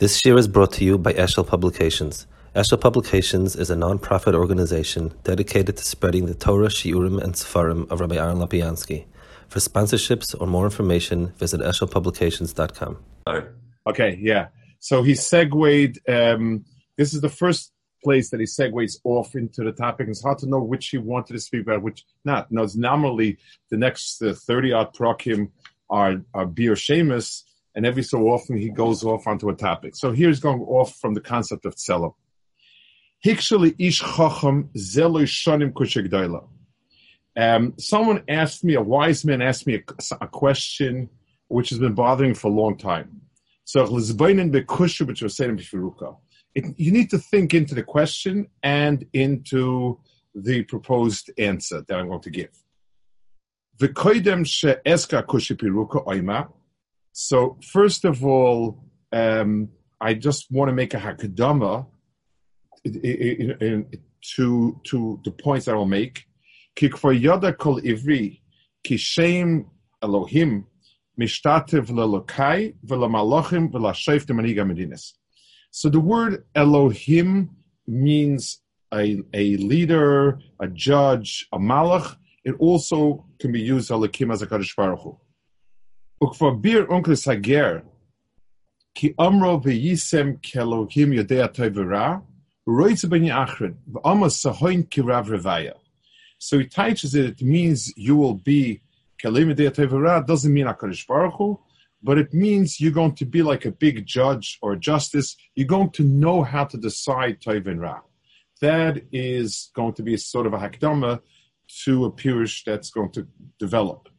This year is brought to you by Eshel Publications. Eshel Publications is a non-profit organization dedicated to spreading the Torah, Shiurim, and Sefarim of Rabbi Aaron Lapiansky. For sponsorships or more information, visit eshelpublications.com. Okay, yeah. So he segued. Um, this is the first place that he segues off into the topic. It's hard to know which he wanted to speak about, which not. No, it's normally the next uh, 30 odd prokim are, are Beer Sheamus, and every so often he goes off onto a topic. So here he's going off from the concept of tzelem. Hikshali ish chacham shanim. Um, someone asked me, a wise man asked me a, a question which has been bothering for a long time. So, saying you need to think into the question and into the proposed answer that I'm going to give. So, first of all, um, I just want to make a hakadama to to the points I will make. Kikfor yoda kol ivri kishem Elohim mishtatev lelokai v'lamalochim v'lasheif demaniga medinas. So the word Elohim means a, a leader, a judge, a malach. It also can be used Elohim as a Kaddish Baruch Hu. V'amos sahoin kirav revaya. So he teaches it, it means you will be yodea toivera doesn't mean a Kaddish Baruch Hu, but it means you're going to be like a big judge or justice. You're going to know how to decide Tov Ra. That is going to be sort of a hakdama to a pirish that's going to develop.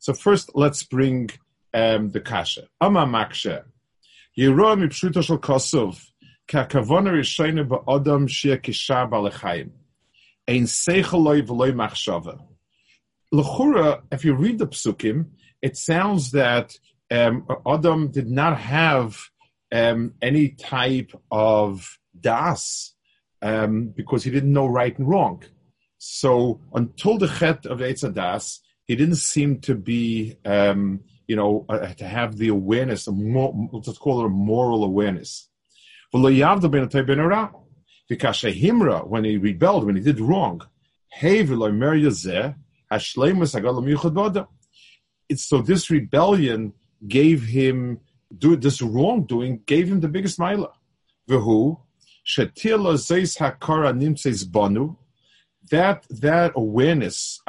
So first, let's bring um, the kasha. Ama maksha. Yirah mipshuto shel kosov. Ka'kavona rishayne ba'odam shia kisha ba'lechayim. Ein seichel loy v'loy machshava. L'chura, if you read the psukim, it sounds that um, Adam did not have um, any type of das um, because he didn't know right and wrong. So until the chet of Eitz das, he didn't seem to be, um, you know, uh, to have the awareness, a more, let's call it a moral awareness. When he rebelled, when he did wrong, it's so this rebellion gave him do this wrongdoing gave him the biggest mila. V'hu shetila zeis hakara nimtzeis banu. That that awareness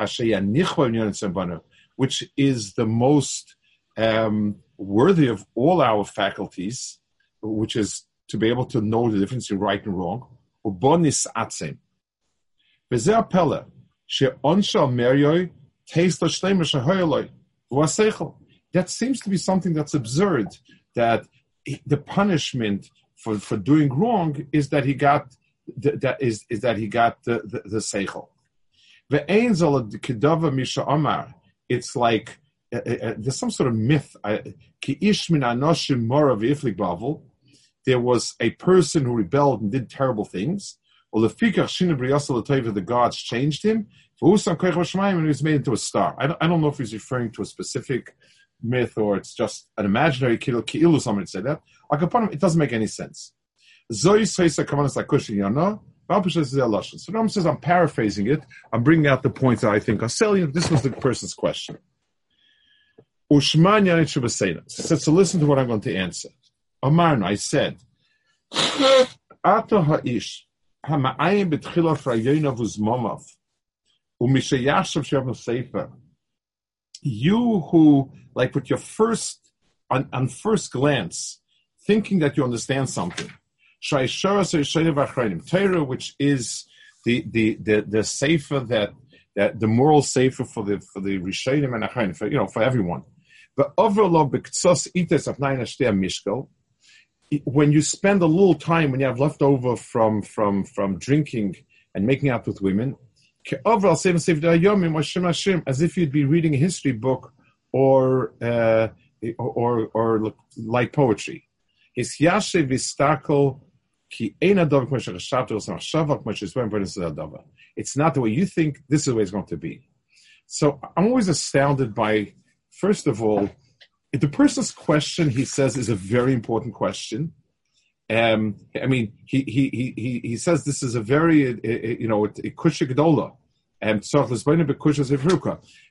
which is the most um, worthy of all our faculties, which is to be able to know the difference in right and wrong. That seems to be something that's absurd. That the punishment for, for doing wrong is that he got that is, is that he got the the, the seichel. Misha amar. It's like uh, uh, uh, there's some sort of myth. There was a person who rebelled and did terrible things, the the gods changed him. And he was made into a star. I don't, I don't know if he's referring to a specific myth or it's just an imaginary kilu. Kilu, someone said that. It doesn't make any sense. So Ram says, I'm paraphrasing it. I'm bringing out the points that I think are salient. This was the person's question. Ushman Yanit So, so listen to what I'm going to answer. Amarna, I said, Ato ha'ish, Hama'ayim betchila frayonav uzmomav. Umishayashav shav sefer. You who, like with your first, on, on first glance, thinking that you understand something. Which is the the the, the sefer that that the moral sefer for the for the Rishonim and Achronim, for you know for everyone. But overall, when you spend a little time when you have left over from from from drinking and making out with women, as if you'd be reading a history book or uh, or or like poetry. It's not the way you think. This is the way it's going to be. So I'm always astounded by, first of all, the person's question, he says, is a very important question. Um, I mean, he, he, he, he says this is a very, uh, uh, you know, kusha gedola. And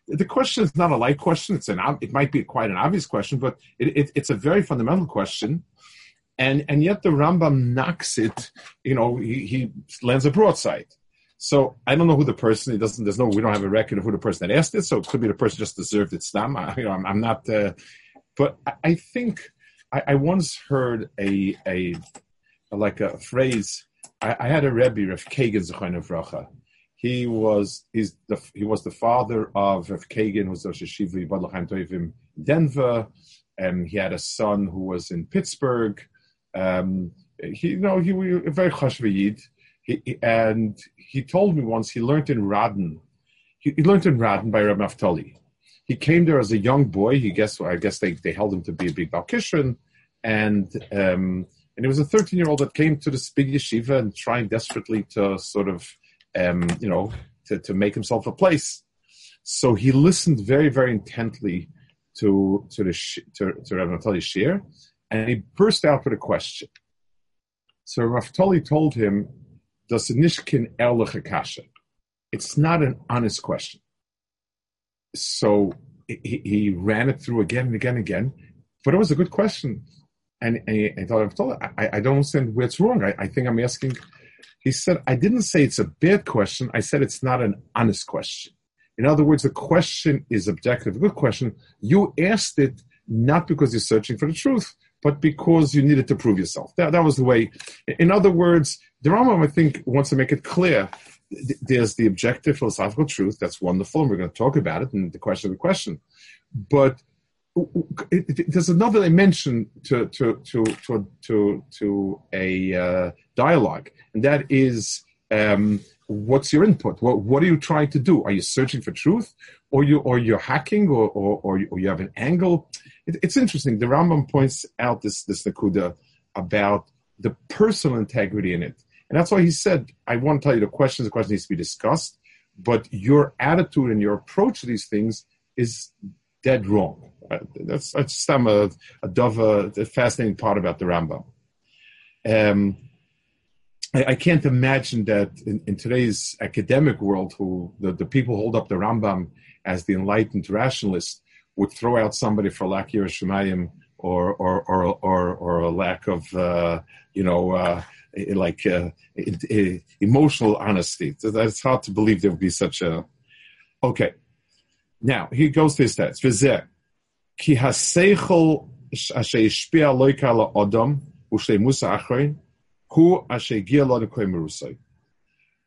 the question is not a light question. It's an, it might be quite an obvious question, but it, it, it's a very fundamental question. And, and yet the Rambam knocks it, you know, he, he lands a broadside. So I don't know who the person. He doesn't. There's no. We don't have a record of who the person that asked it. So it could be the person just deserved it. Stam. You know, I'm, I'm not. Uh, but I, I think I, I, once heard a a, a like a phrase. I, I, had a rebbe, Rav Kagan Zechon He was he's the he was the father of Rav Kagan, who was Rosh Hashiva Yibad Tovim Denver. and he had a son who was in Pittsburgh. Um, he, you know, he was a very chashvayid. And he told me once he learned in Radin. He, he learned in Radin by Reb Naftali. He came there as a young boy. He guess I guess they, they held him to be a big Balkishan, and um, and he was a 13 year old that came to this big yeshiva and trying desperately to sort of um, you know to, to make himself a place. So he listened very very intently to to the to, to Reb Naftali's shir, and he burst out with a question. So Naftali told him das nishkin kasha. It's not an honest question. So he, he, ran it through again and again and again, but it was a good question. And, and he, thought, I, I don't understand where it's wrong. I, I think I'm asking. He said, I didn't say it's a bad question. I said it's not an honest question. In other words, the question is objective, a good question. You asked it not because you're searching for the truth, but because you needed to prove yourself. That, that was the way. In other words, the Rambam, I think, wants to make it clear. There's the objective philosophical truth. That's wonderful, and we're going to talk about it and the question of the question. But it, it, there's another dimension to to to to to, to a uh, dialogue, and that is um, what's your input? What what are you trying to do? Are you searching for truth, or you or you're hacking, or or, or, you, or you have an angle? It, it's interesting. The Rambam points out this this nakuda about the personal integrity in it, and that's why he said, "I want to tell you the questions. The question needs to be discussed, but your attitude and your approach to these things is dead wrong." Uh, that's that's some a, a dove, a fascinating part about the Rambam. Um, I, I can't imagine that in, in, today's academic world, who the, the people hold up the Rambam as the enlightened rationalist would throw out somebody for lack of Yerushalayim or or or or, or a lack of uh, you know uh, like uh, emotional honesty. It's hard to believe there would be such a. Okay, now he goes to his text. Ki haseichel asher ishpia loika la odom ushlei musa achrein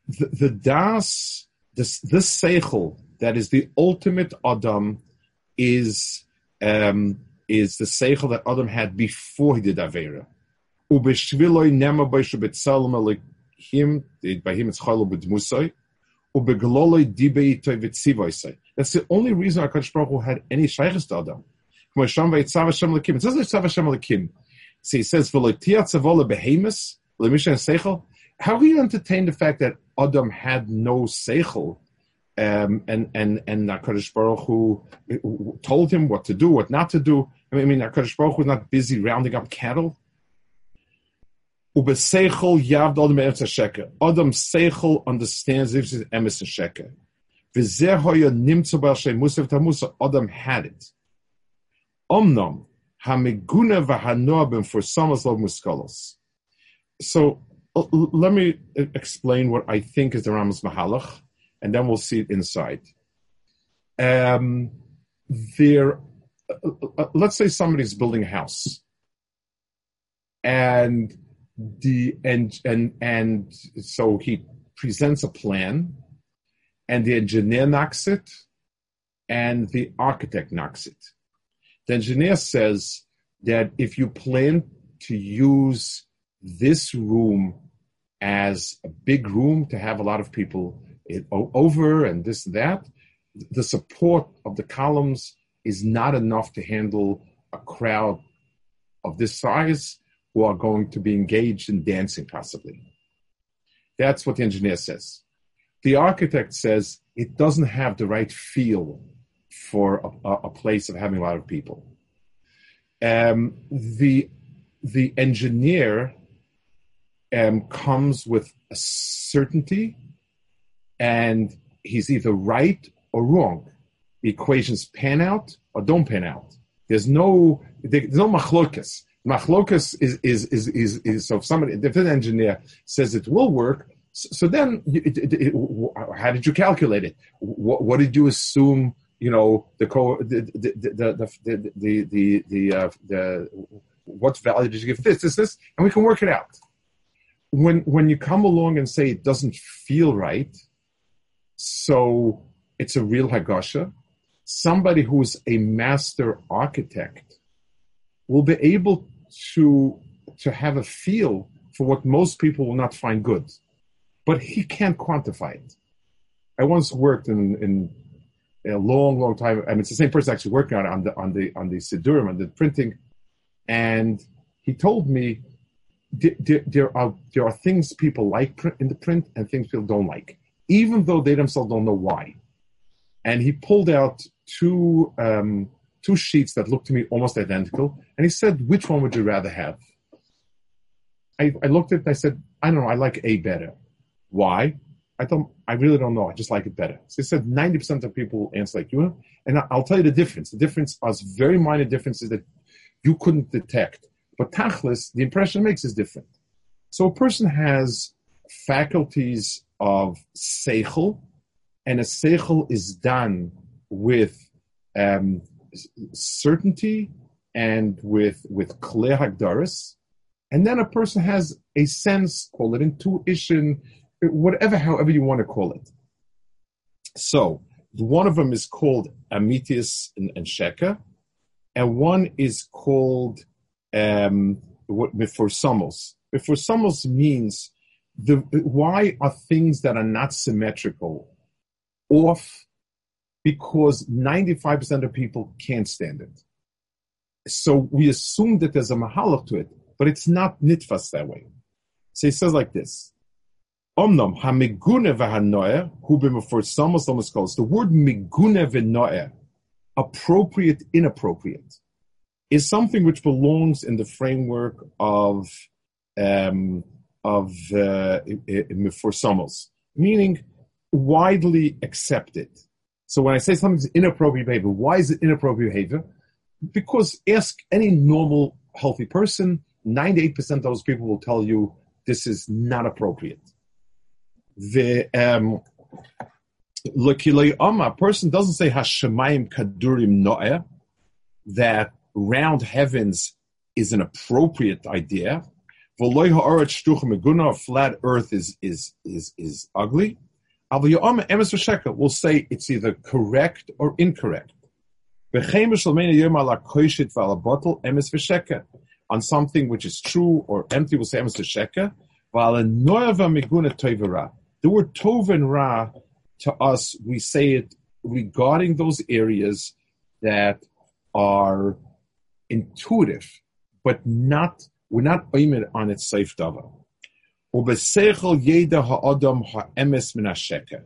the, the das, this, this seichel that is the ultimate Adam is um, is the seichel that Adam had before he did Avera. Ubeshviloi nema boishu betzalim him by him it's chaylo b'dmusoi. Ubegloloi dibei itoy v'tzivoisoi. That's the only reason Hakadosh Baruch Hu had any shaykhs to Adam. It Lekim. So he says how do you entertain the fact that Adam had no seichel, um, and and and Hakadosh Baruch Hu told him what to do, what not to do? I mean, Hakadosh Baruch Hu was not busy rounding up cattle. Ubeseichel yavd Adam sheker. Adam seichel understands this is emes sheker. Nimtzu tamusa. Adam had it. Omnom hamiguna for samas muskalos so uh, let me explain what I think is the Rambam's Mahalach, and then we'll see it inside. Um, there, uh, uh, let's say somebody's building a house, and the and and and so he presents a plan, and the engineer knocks it, and the architect knocks it. The engineer says that if you plan to use this room as a big room to have a lot of people over and this that. The support of the columns is not enough to handle a crowd of this size who are going to be engaged in dancing, possibly. That's what the engineer says. The architect says it doesn't have the right feel for a, a place of having a lot of people. um, the the engineer um, comes with a certainty, and he's either right or wrong. The equations pan out or don't pan out. There's no there's no machlokas. Machlokas is is, is is is so if somebody if an engineer says it will work, so then it, it, it, how did you calculate it? What, what did you assume? You know the co the the the the the the, the, uh, the what value did you give this this this and we can work it out. When when you come along and say it doesn't feel right, so it's a real hagasha. Somebody who's a master architect will be able to to have a feel for what most people will not find good, but he can't quantify it. I once worked in, in a long, long time. I mean, it's the same person actually working on on the on the on the sidurim on the printing, and he told me there, there are there are things people like in the print and things people don't like, even though they themselves don't know why. And he pulled out two um, two sheets that looked to me almost identical, and he said, "Which one would you rather have?" I, I looked at it. I said, "I don't know. I like A better." Why? I don't. I really don't know. I just like it better. So he said, ninety percent of people answer like you, and I'll tell you the difference. The difference is very minor differences that you couldn't detect, but tachlis, the impression it makes is different. So a person has faculties of seichel, and a seichel is done with um, certainty and with with clear and then a person has a sense, call it intuition, whatever, however you want to call it. So one of them is called Amitius and, and Sheka, and one is called um, what Meforsamos. Meforsamos means the why are things that are not symmetrical off because 95% of people can't stand it. So we assume that there's a mahalach to it, but it's not nitfas that way. So he says like this. Omnom hamigune v'hanoer hu b'meforsamos lomuskolos. The word migune v'noer, appropriate, inappropriate, is something which belongs in the framework of um, of uh, meforsamos, meaning widely accepted. So when I say something's inappropriate behavior, why is it inappropriate behavior? Because ask any normal, healthy person, 98% of those people will tell you this is not appropriate. The um, a person doesn't say Hashemayim Kadurim Noeh, that round heavens is an appropriate idea. Flat earth is is is is ugly will say it's either correct or incorrect. On something which is true or empty, we'll say emes v'sheka. The word tov and ra, to us, we say it regarding those areas that are intuitive, but not, we're not aimed on its safe davar. Ubeseichel jeder ha'adam ha'emes min ha'sheker.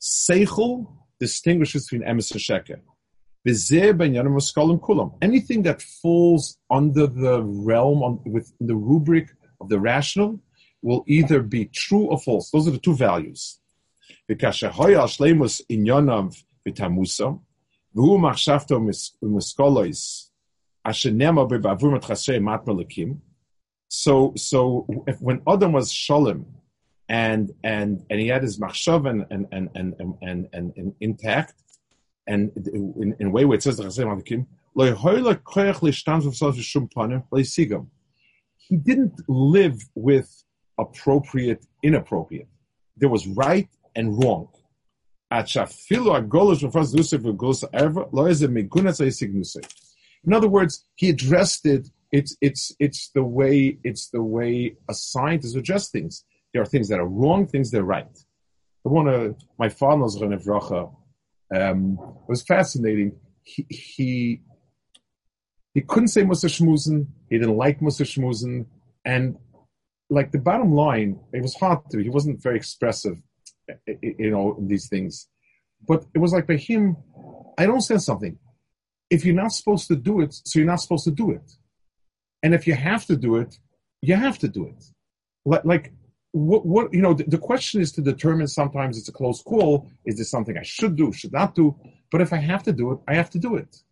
Seichel distinguishes between emes and sheker. Anything that falls under the realm, on, within the rubric of the rational, will either be true or false. Those are the two values. V'kashahoya so, so if, when Adam was Shalom, and and and he had his machshav and and and and and, and, and intact, and in, in a way where it says the Chasem Avikim, he didn't live with appropriate, inappropriate. There was right and wrong. In other words, he addressed it it's it's it's the way it's the way a scientist adjusts things. There are things that are wrong, things that are right. I want to. My father's Renevracha um, was fascinating. He, he he couldn't say Musa Shmuzen. He didn't like Musa Shmuzen, and like the bottom line, it was hard to. He wasn't very expressive, you know, in these things. But it was like by him, I don't say something. if you're not supposed to do it, so you're not supposed to do it. And if you have to do it, you have to do it. Like, what, what, you know, the, the question is to determine sometimes it's a close call. Is this something I should do, should not do? But if I have to do it, I have to do it.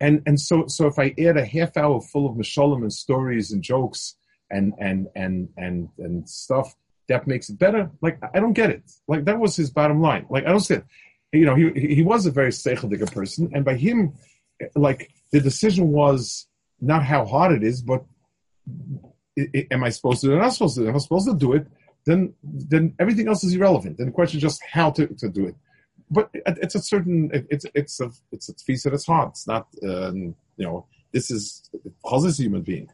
And, and so, so if I add a half hour full of Mishalim and stories and jokes and, and, and, and, and stuff, that makes it better. Like, I don't get it. Like, that was his bottom line. Like, I don't see it. You know, he, he was a very seicheliger person. And by him, like, the decision was not how hard it is, but am I supposed to it? Am I supposed to it? Am I supposed to do it? Then, then everything else is irrelevant. Then the question is just how to, to do it. But it's a certain, it's it's a it's a at its heart. It's not, um, you know, this is Chaz a human being.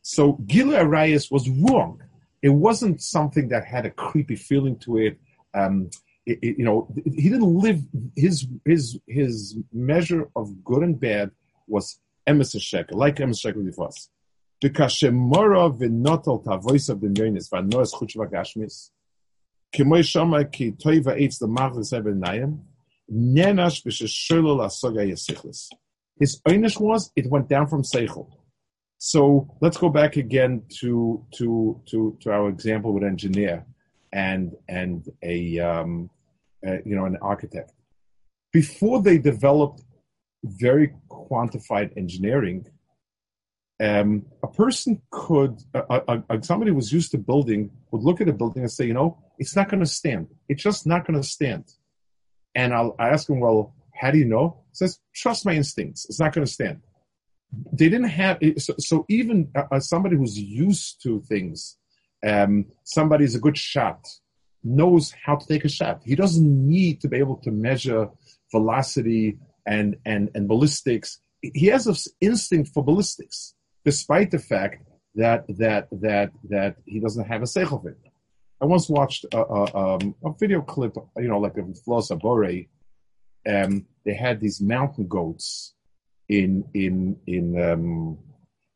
So Gila Arayas was wrong. It wasn't something that had a creepy feeling to it. Um, it, it, you know, he didn't live his his his measure of good and bad was emes shekel, like emes shekel before us. Because shemora v'notel tavois of the yonis v'anoas chutzv v'gashmis, k'moy shama ki toy v'eitz l'machlis eben nayim, nenash b'shesholo l'soga yesichlis. His einish was, it went down from seichel. So let's go back again to to to to our example with engineer and and a um, uh, you know an architect. Before they developed very quantified engineering, um, a person could, uh, somebody who was used to building would look at a building and say, you know, it's not going to stand. It's just not going to stand. And I'll I ask him, well, how do you know? He says, trust my instincts. It's not going to stand. They didn't have, so, so even uh, somebody who's used to things, um, somebody's a good shot, knows how to take a shot. He doesn't need to be able to measure velocity and, and, and ballistics. He has an instinct for ballistics, despite the fact that, that, that, that he doesn't have a seichel it. I once watched a, a, um, a, video clip, you know, like a Flos Abore. Um, they had these mountain goats in, in, in, um,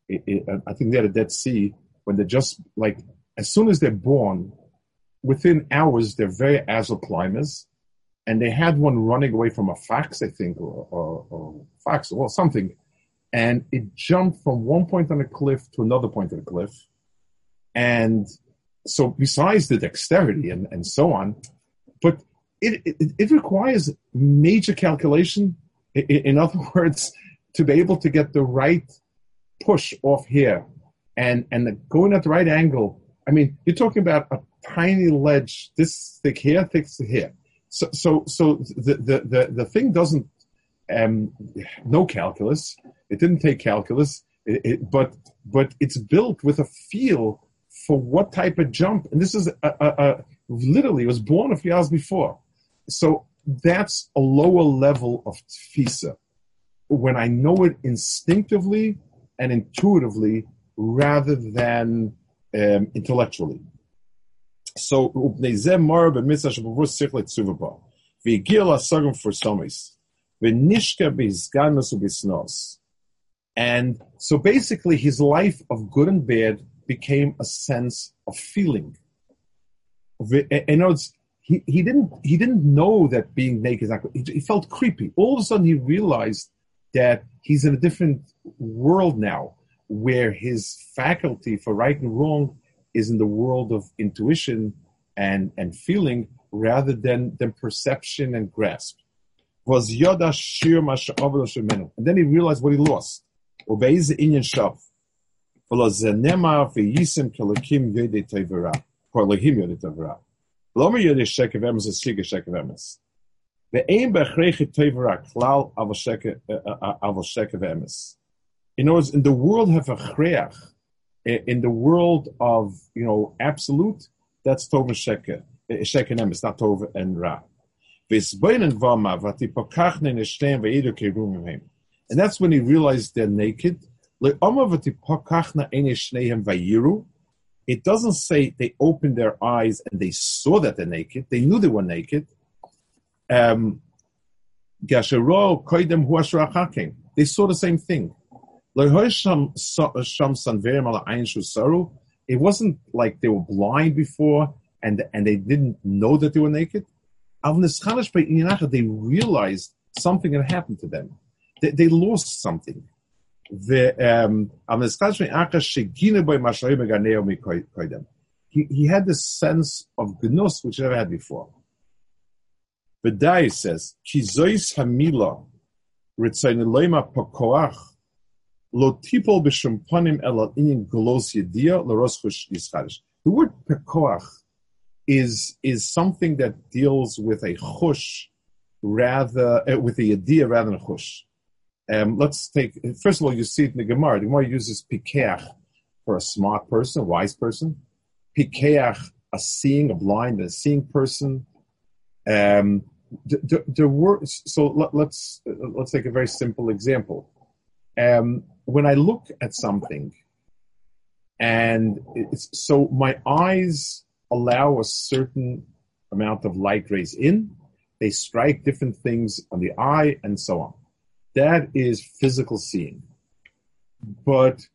in, in, I think they're the Dead Sea, when they're just like, as soon as they're born, within hours, they're very agile climbers and they had one running away from a fox, I think, or, or, or fox or something, and it jumped from one point on a cliff to another point of a cliff, and so besides the dexterity and, and so on, but it, it, it requires major calculation. In, in other words, to be able to get the right push off here and and going at the right angle. I mean, you're talking about a tiny ledge this thick here, thick here so, so, so the, the, the, the thing doesn't, um, no calculus. It didn't take calculus, it, it, but, but it's built with a feel for what type of jump. And this is a, a, a literally was born a few hours before. So that's a lower level of tfisa. When I know it instinctively and intuitively rather than um, intellectually. So. Asagim for somis. U'b'snos. And so basically his life of good and bad became a sense of feeling. In other he, he didn't he didn't know that being naked is not good. He, he felt creepy. All of a sudden he realized that he's in a different world now where his faculty for right and wrong is in the world of intuition and, and feeling rather than, than perception and grasp. Was And then he realized what he lost. Obey's the Inyan Shav. Yode tevera. Lomer yode shekev emes is shige shekev emes. Ve'ein bechreche tevera klal aval uh, uh, uh, shekev emes. In other words, in the world have a chreach, in the world of you know absolute, that's Tov and Sheker. Sheker it's not Tov and Ra. And that's when he realized they're naked. It doesn't say they opened their eyes and they saw that they're naked. They knew they were naked. Um, they saw the same thing. It wasn't like they were blind before and and they didn't know that they were naked. They realized something had happened to them. they, they lost something. Um, he, he had this sense of gnus which he never had before. Bedai says, hamila The word pekoach is is something that deals with a chush rather uh, with a idea rather than a chush. Um, let's take first of all, you see it in the Gemara. The Gemara uses pikeach for a smart person, a wise person. Pikeach, a seeing, a blind, a seeing person. Um, the, the, the word, so let, let's let's take a very simple example. Um, when I look at something, and so my eyes allow a certain amount of light rays in, they strike different things on the eye, and so on. That is physical seeing. But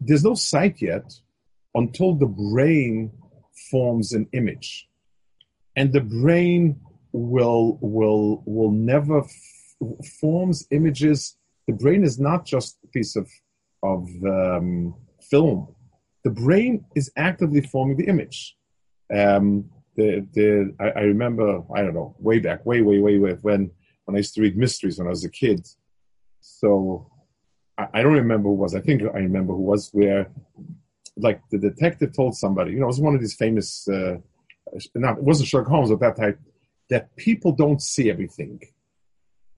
there's no sight yet until the brain forms an image. And the brain will will will never f- forms images. The brain is not just piece of of um, film. The brain is actively forming the image. Um, the the I, I, remember I don't know way back way way way way when when I used to read mysteries when I was a kid. So I, I don't remember who was. I think I remember who was where like the detective told somebody. You know, it was one of these famous. Uh, not it wasn't Sherlock Holmes at that type that people don't see everything.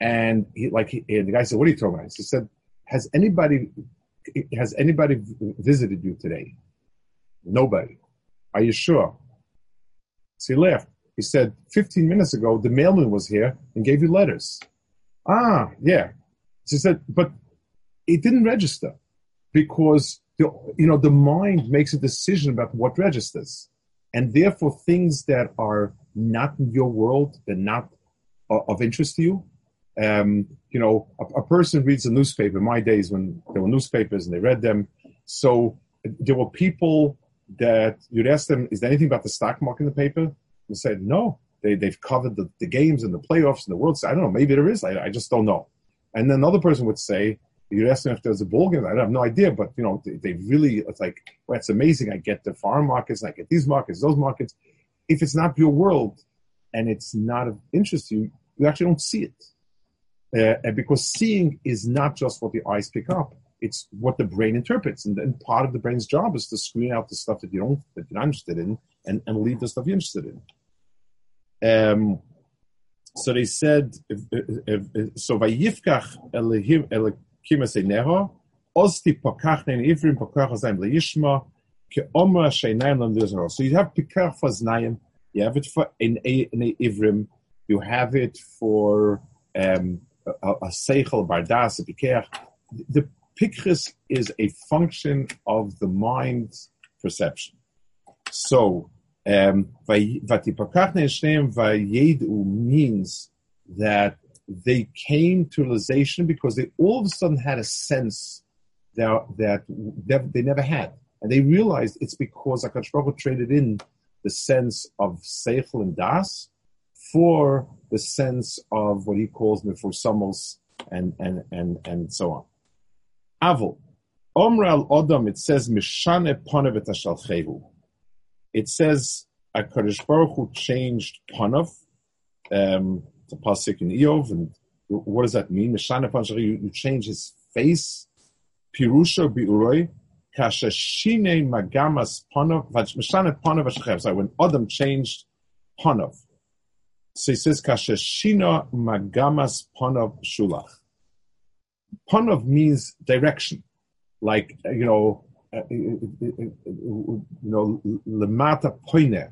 And he, like, he, and the guy said, "What are you talking about?" He said, "Has anybody, has anybody visited you today?" Nobody. Are you sure? So he laughed. He said, 15 minutes ago, the mailman was here and gave you letters. Ah, yeah. She said, but it didn't register because the, you know the mind makes a decision about what registers, and therefore things that are not in your world, they're not of interest to you. Um, you know, a, a, person reads a newspaper. In my days when there were newspapers and they read them, so there were people that you'd ask them, "Is there anything about the stock market in the paper?" They said, "No." They they've covered the, the games and the playoffs and the World. I don't know. Maybe there is. I, I just don't know. And then another person would say, you ask them if there's a ball game. I have no idea, but you know, they, they really, it's like, well, it's amazing. I get the farm markets, I get these markets, those markets if it's not your world and it's not of interest to you, you actually don't see it. Uh, because seeing is not just what the eyes pick up; it's what the brain interprets, and then part of the brain's job is to screen out the stuff that you don't that you're not interested in, and, and leave the stuff you're interested in. Um, so they said, if, if, if, so vayifkach elihim elikim eseneho, osti pakachnen ivrim pakach azayim leishma, so you have Pikar for you have it for in Ivrim, you have it for um, a, Seichel, Bardas, a Pikar. The Pikris is a function of the mind's perception. So, um, means that they came to realization because they all of a sudden had a sense that, that they never had. And they realized it's because Akash traded in the sense of Seichel and Das for the sense of what he calls Mefursamos and, and, and, and so on. Avol. Omra al Odom, it says, Mishane et It says, HaKadosh Baruch Hu changed Ponev, um, the pasuk in Iyov, and what does that mean? Mishane Ponev, you, change his face. Pirusha bi'uroi, Kashashine magamas ponov, mishanet ponov v'shechev. So when Adam changed ponov, so he says kashashina magamas ponov shulach. Ponov means direction, like you know, uh, you know, lemata poine.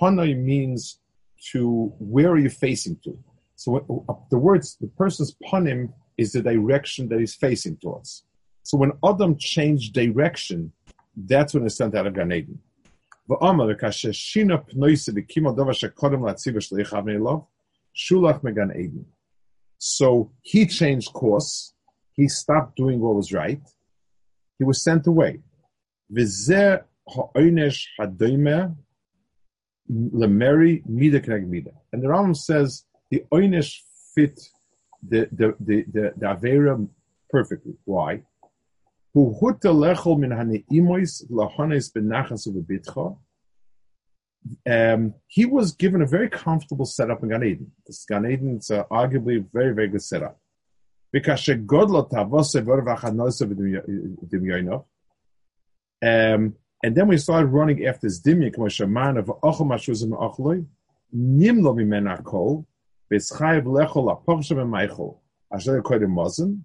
Ponov means to where are you facing to. So uh, the words, the person's ponim is the direction that he's facing towards. So when Adam changed direction, that's when he sent out of Gan Eden. So he changed course. He stopped doing what was right. He was sent away. And the Rambam says the oinish fit the the the the, the avera perfectly. Why? Um, he was given a very comfortable setup in Gan Eden. This Gan Eden is uh, arguably a very, very good setup. Um, and then we started running after this dimya, k'mo of ochel ochloi, nimlo mimena kol, v'schayev lechol apochshem emaychol, asher koydim mozen,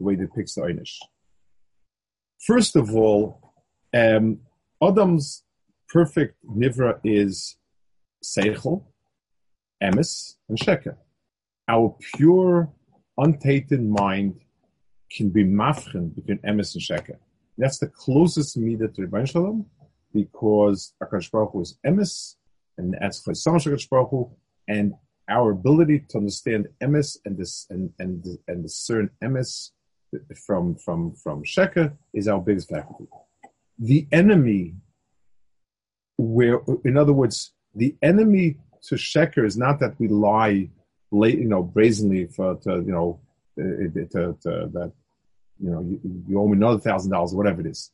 the way they picks the ownish. First of all, um, Adam's perfect nivra is seichel, emes, and sheker. Our pure, untainted mind can be mafchen between emes and sheker. That's the closest midah to Rebbein Shalom because Akash Baruch is emes, and that's Chesam Shakash Baruch Hu, and our ability to understand emes and this and and and discern emes from from from Sheker is our biggest faculty. The enemy, where in other words, the enemy to Sheker is not that we lie, late, you know, brazenly for to you know to, to, to that you know, you, you owe me another thousand dollars, whatever it is.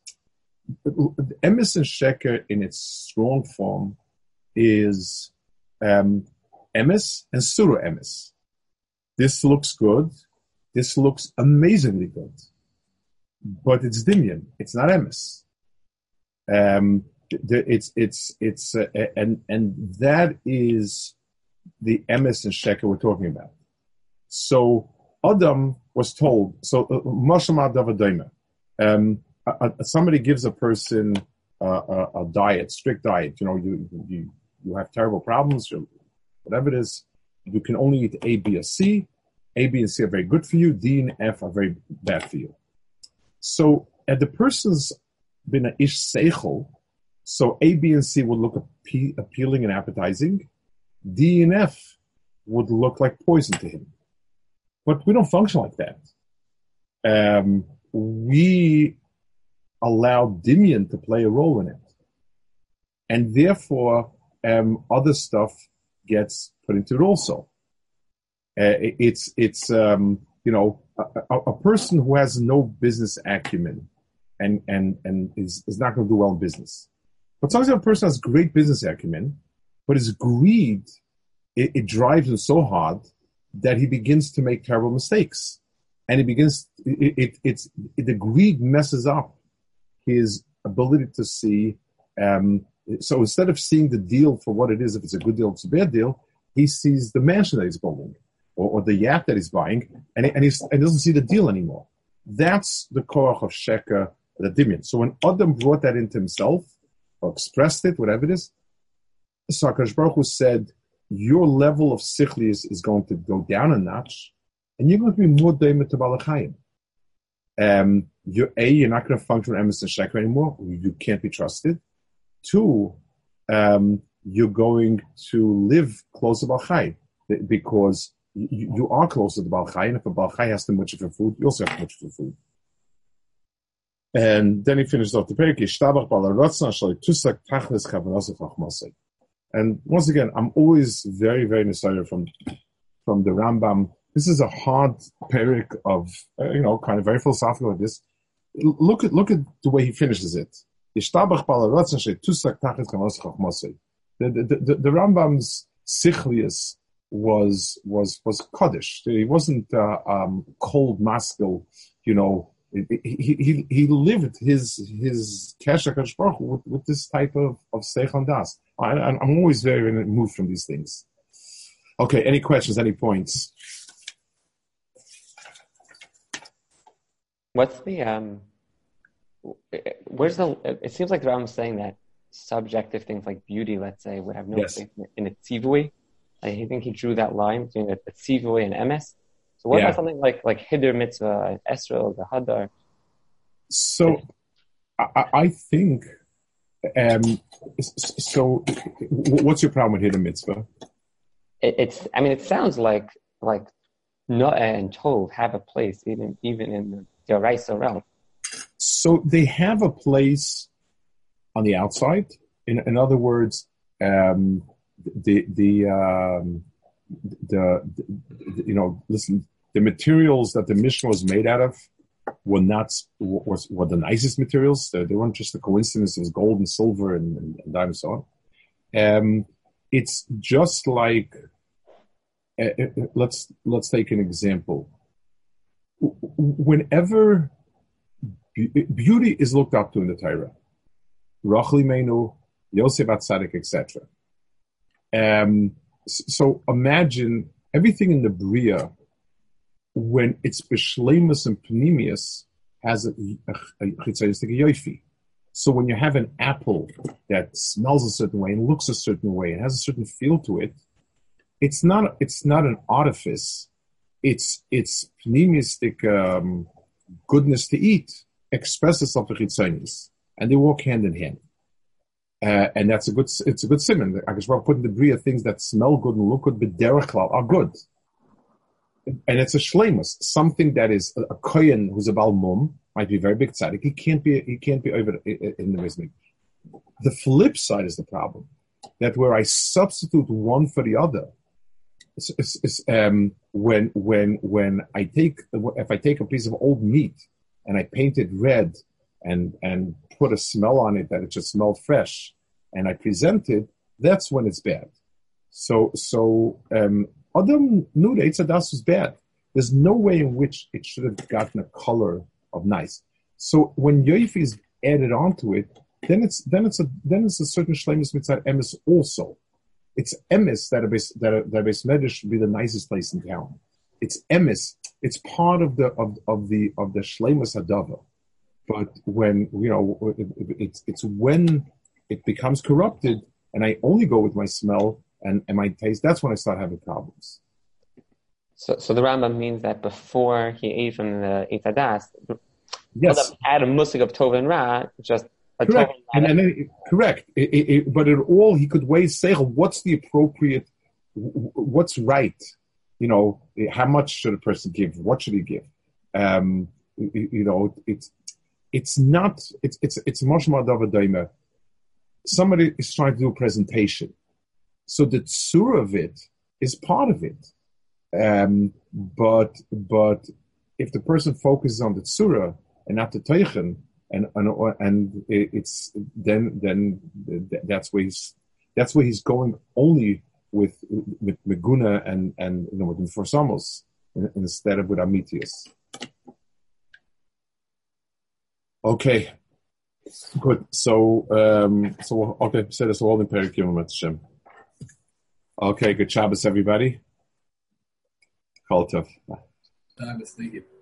Emerson Sheker in its strong form is um, and Surah emes. This looks good. This looks amazingly good. But it's Dimian. It's not emes. Um, it's it's it's uh, and and that is the emes and sheker we're talking about. So Adam was told, so uh, um, somebody gives a person a, a, diet, strict diet. You know, you, you, you have terrible problems, whatever it is. You can only eat A, B, or C. A, B, and C are very good for you. D and F are very bad for you. So, at the person's been a ish seichel, so A, B, and C would look appealing and appetizing. D and F would look like poison to him. But we don't function like that. Um, we allow Dimian to play a role in it. And therefore, um, other stuff gets put into it also. Uh, it's, it's, um, you know, a, a, person who has no business acumen and, and, and is, is not going to do well in business. But sometimes a person has great business acumen, but his greed, it, it drives him so hard that he begins to make terrible mistakes. And he begins, it, it, it's, it, the greed messes up his ability to see. Um, so instead of seeing the deal for what it is, if it's a good deal, it's a bad deal, he sees the mansion that he's building or, or the yacht that he's buying, and he, and, and doesn't see the deal anymore. That's the korach of Sheker, the Dimion. So when Adam brought that into himself, or expressed it, whatever it is, Sakash Baruch Hu said, your level of sichli is, going to go down a notch, and you're going to be more daimah to balachayim. Um, you're a you're not going to function with Emerson Sheker anymore. You can't be trusted. Two, um, you're going to live close to Balchai because you, you, are close to the Balchai, and if a Balchai has too much of your food, you also have too much of your food. And then he finishes off the parak, and once again, I'm always very, very excited from from the Rambam. This is a hard parak of uh, you know, kind of very philosophical like this. Look at look at the way he finishes it. The, the, the, the Rambam's sichlius was was was kaddish. He wasn't uh, um, cold, masculine, you know, he, he, he lived his his Kesha with, with this type of, of Seichon Das. I, I'm always very moved from these things. Okay, any questions, any points? What's the, um, where's the, it seems like I'm saying that subjective things like beauty, let's say, would have no yes. place in a tzivui. I think he drew that line between a, tzivui and emes. So what Yeah. about something like like Hidur mitzvah, Esrel, the Hadar? So I, I- think. Um, so, what's your problem with hidden mitzvah? It, it's I mean it sounds like like Noah and Tov have a place even even in the Yoraisa realm. So they have a place on the outside. In, in other words, um, the the, um, the the you know listen the materials that the Mishkan was made out of were not was were the nicest materials. They, weren't just a coincidence. It was gold and silver and, and, and and so on. Um, it's just like uh, uh, let's let's take an example. Whenever Be- beauty is looked up to in the Torah. Rachel Imeinu, Yosef Hatzadik, etc. Um, so imagine everything in the Bria, when it's Bishlemus and Panemius, has a, a, yoifi. So when you have an apple that smells a certain way and looks a certain way and has a certain feel to it, it's not it's not an artifice. It's it's pneumistic um, goodness to eat expresses of the chitzonis, and they walk hand in hand. Uh, and that's a good it's a good simon. I guess we're putting the bria things that smell good and look good, but derech are good. And it's a shlemus, something that is a, a who's a balmum might be very big tzaddik. He can't be he can't be over in the wisdom. The flip side is the problem that where I substitute one for the other, it's, it's, it's, um, when when when I take if I take a piece of old meat and I paint it red and and put a smell on it that it just smelled fresh and I present it, that's when it's bad. So so um, knew that Eitz Hadaas was bad. There's no way in which it should have gotten a color of nice. So when Yoifi is added onto it, then it's then it's a then it's a certain shlemus mitzvah emes also. It's emes that a base that a, that beis medrash should be the nicest place in town. It's emes. It's part of the of, of the of the shlemus hadava. But when you know it, it, it's it's when it becomes corrupted, and I only go with my smell and, and my taste. That's when I start having problems. So so the Rambam means that before he ate from the Eitz Hadaas, Yes, had a musik of Tov and Ra, just a correct. And And, then, correct. It, it, it, but at all he could weigh seichel. What's the appropriate? What's right? You know, how much should a person give? What should he give? Um, you, you know, it's it's not. It's it's it's much more daima. Somebody is trying to do a presentation, so the tzura of it is part of it. Um, but but if the person focuses on the tzura and not the teichen, and and and it's then then that's where he's that's where he's going only with with Meguna and and you know with Forsamos instead of with Amitius. Okay, good. So um, so okay, so all in Hashem. Okay, good Shabbos, everybody. Call tough. Shabbos, thank you.